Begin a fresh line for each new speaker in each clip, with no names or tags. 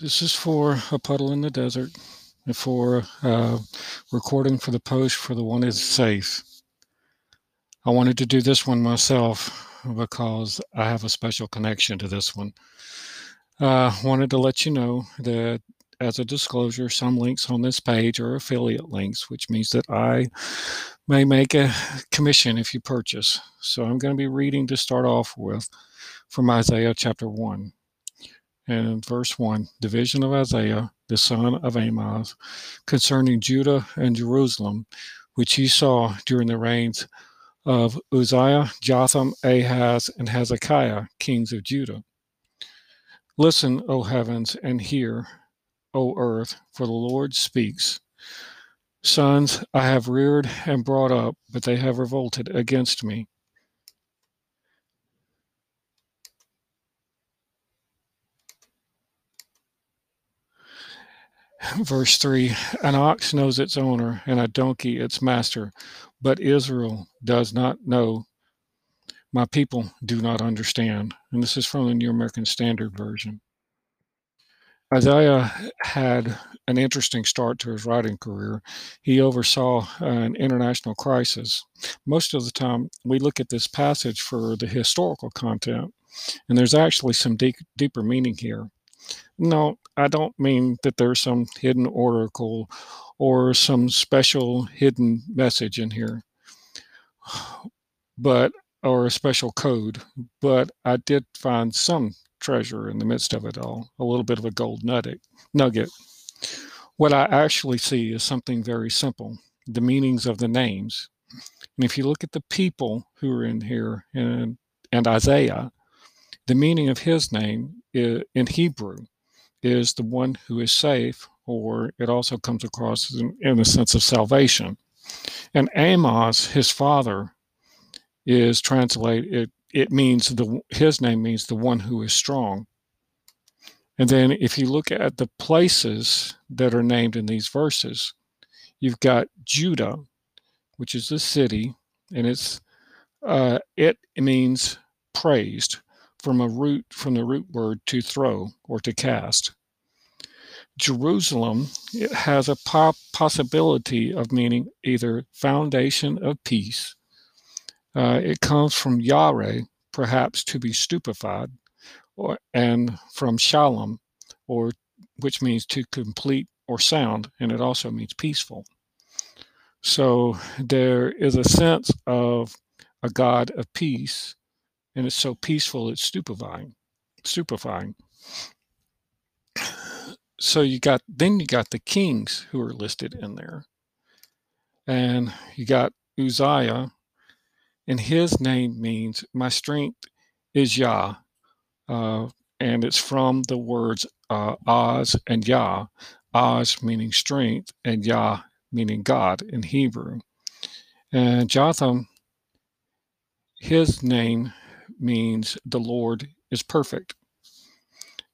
This is for a puddle in the desert for uh, recording for the post for the one is safe. I wanted to do this one myself because I have a special connection to this one. Uh, wanted to let you know that as a disclosure, some links on this page are affiliate links, which means that I may make a commission if you purchase. So I'm going to be reading to start off with from Isaiah chapter 1 and in verse 1 division of Isaiah, the son of Amoz, concerning Judah and Jerusalem, which he saw during the reigns of Uzziah, Jotham, Ahaz, and Hezekiah, kings of Judah. Listen, O heavens, and hear, O earth, for the Lord speaks. Sons I have reared and brought up, but they have revolted against me. Verse 3 An ox knows its owner, and a donkey its master, but Israel does not know. My people do not understand. And this is from the New American Standard Version. Isaiah had an interesting start to his writing career. He oversaw an international crisis. Most of the time, we look at this passage for the historical content, and there's actually some deep, deeper meaning here. No, I don't mean that there's some hidden oracle or some special hidden message in here, but or a special code. But I did find some treasure in the midst of it all, a little bit of a gold nugget. Nugget. What I actually see is something very simple: the meanings of the names. And if you look at the people who are in here and and Isaiah, the meaning of his name in Hebrew is the one who is safe, or it also comes across in, in the sense of salvation. And Amoz, his father, is translated, it, it means the his name means the one who is strong. And then if you look at the places that are named in these verses, you've got Judah, which is the city, and it's uh, it means praised from a root from the root word to throw or to cast. Jerusalem it has a possibility of meaning either foundation of peace. Uh, it comes from Yare, perhaps to be stupefied, or, and from Shalom, or which means to complete or sound, and it also means peaceful. So there is a sense of a God of peace and it's so peaceful it's stupefying stupefying so you got then you got the kings who are listed in there. And you got uzziah and his name means my strength is yah uh, and it's from the words uh, oz and yah. Oz meaning strength and yah meaning god in hebrew. And jotham his name means the Lord is perfect.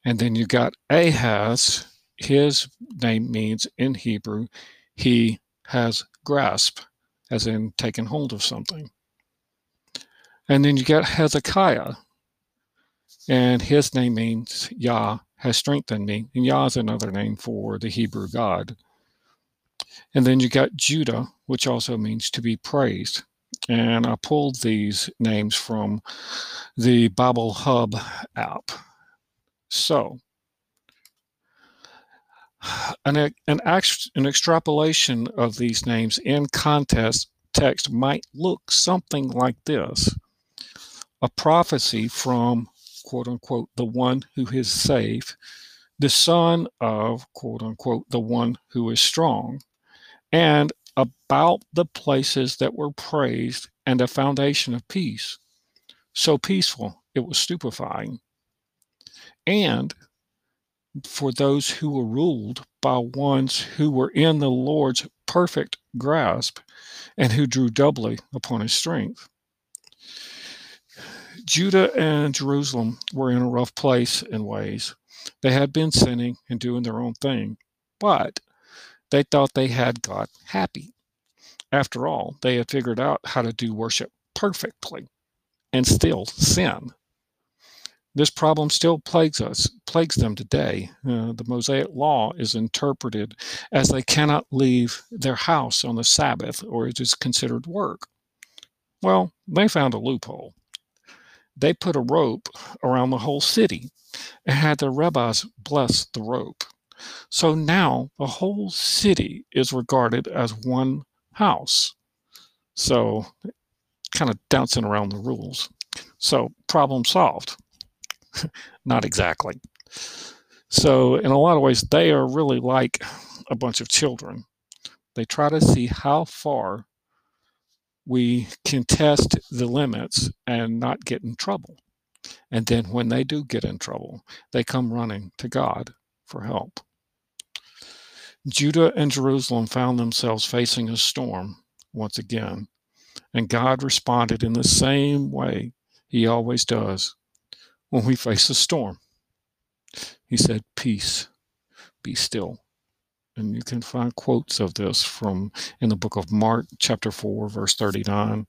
And then you got Ahaz, his name means in Hebrew, he has grasp, as in taken hold of something. And then you got Hezekiah, and his name means Yah has strengthened me. And Yah is another name for the Hebrew God. And then you got Judah, which also means to be praised. And I pulled these names from the Bible Hub app. So, an, an, an extrapolation of these names in context text might look something like this a prophecy from quote unquote the one who is safe, the son of quote unquote the one who is strong, and about the places that were praised and a foundation of peace. So peaceful, it was stupefying. And for those who were ruled by ones who were in the Lord's perfect grasp and who drew doubly upon his strength. Judah and Jerusalem were in a rough place in ways. They had been sinning and doing their own thing, but they thought they had got happy. After all, they had figured out how to do worship perfectly and still sin. This problem still plagues us plagues them today. Uh, the Mosaic law is interpreted as they cannot leave their house on the Sabbath or it is considered work. Well, they found a loophole. They put a rope around the whole city and had the rabbis bless the rope. So now the whole city is regarded as one house. So kind of dancing around the rules. So problem solved. Not exactly. So in a lot of ways, they are really like a bunch of children. They try to see how far we can test the limits and not get in trouble. And then when they do get in trouble, they come running to God for help. Judah and Jerusalem found themselves facing a storm once again, and God responded in the same way he always does when we face a storm. He said, Peace, be still. And you can find quotes of this from in the book of Mark, chapter 4, verse 39,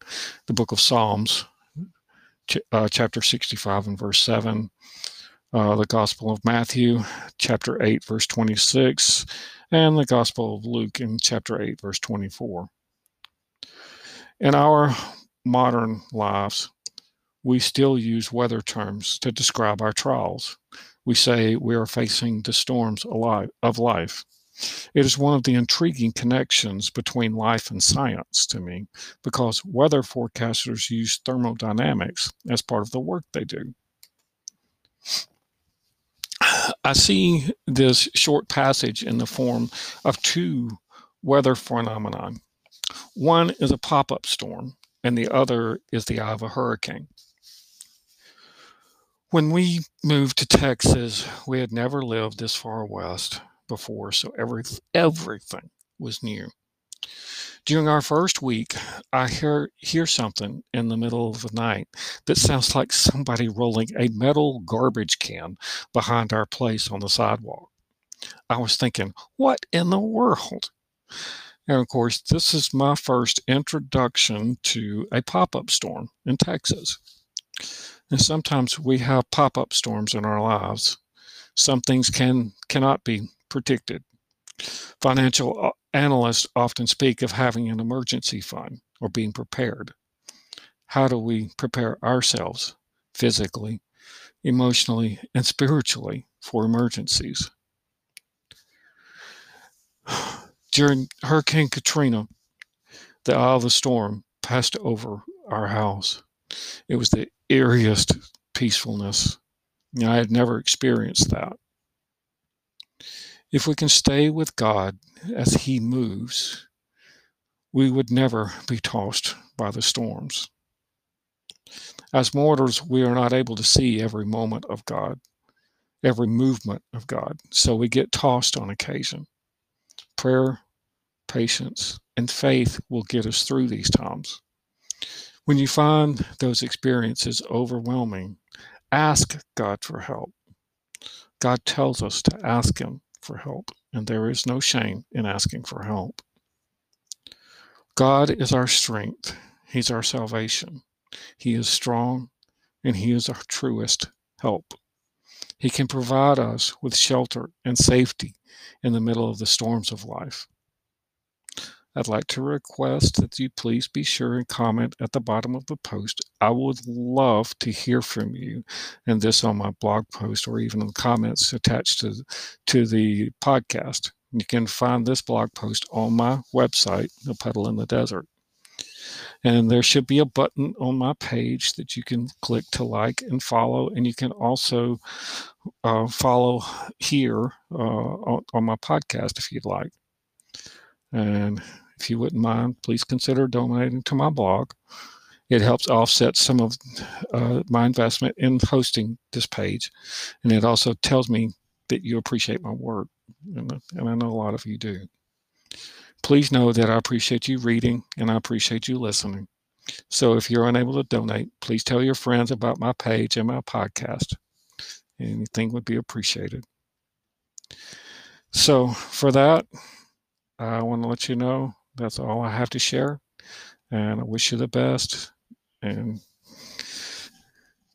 the book of Psalms, ch- uh, chapter 65 and verse 7, uh, the Gospel of Matthew, chapter 8, verse 26, and the Gospel of Luke in chapter 8, verse 24. In our modern lives, we still use weather terms to describe our trials. We say we are facing the storms of life. It is one of the intriguing connections between life and science to me because weather forecasters use thermodynamics as part of the work they do. I see this short passage in the form of two weather phenomena. One is a pop up storm, and the other is the eye of a hurricane. When we moved to Texas, we had never lived this far west before, so every, everything was new. During our first week, I hear, hear something in the middle of the night that sounds like somebody rolling a metal garbage can behind our place on the sidewalk. I was thinking, what in the world? And of course, this is my first introduction to a pop up storm in Texas. And sometimes we have pop up storms in our lives. Some things can cannot be predicted. Financial uh, analysts often speak of having an emergency fund or being prepared. How do we prepare ourselves physically, emotionally, and spiritually for emergencies? During Hurricane Katrina, the eye of the storm passed over our house. It was the eeriest peacefulness. I had never experienced that. If we can stay with God as He moves, we would never be tossed by the storms. As mortals, we are not able to see every moment of God, every movement of God, so we get tossed on occasion. Prayer, patience, and faith will get us through these times. When you find those experiences overwhelming, ask God for help. God tells us to ask Him for help, and there is no shame in asking for help. God is our strength, He's our salvation. He is strong, and He is our truest help. He can provide us with shelter and safety in the middle of the storms of life. I'd like to request that you please be sure and comment at the bottom of the post. I would love to hear from you and this on my blog post or even in the comments attached to, to the podcast. You can find this blog post on my website, The Puddle in the Desert. And there should be a button on my page that you can click to like and follow. And you can also uh, follow here uh, on, on my podcast if you'd like. And if you wouldn't mind, please consider donating to my blog. It helps offset some of uh, my investment in hosting this page. And it also tells me that you appreciate my work. And, and I know a lot of you do. Please know that I appreciate you reading and I appreciate you listening. So if you're unable to donate, please tell your friends about my page and my podcast. Anything would be appreciated. So for that, I want to let you know that's all I have to share. And I wish you the best and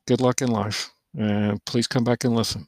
good luck in life. And please come back and listen.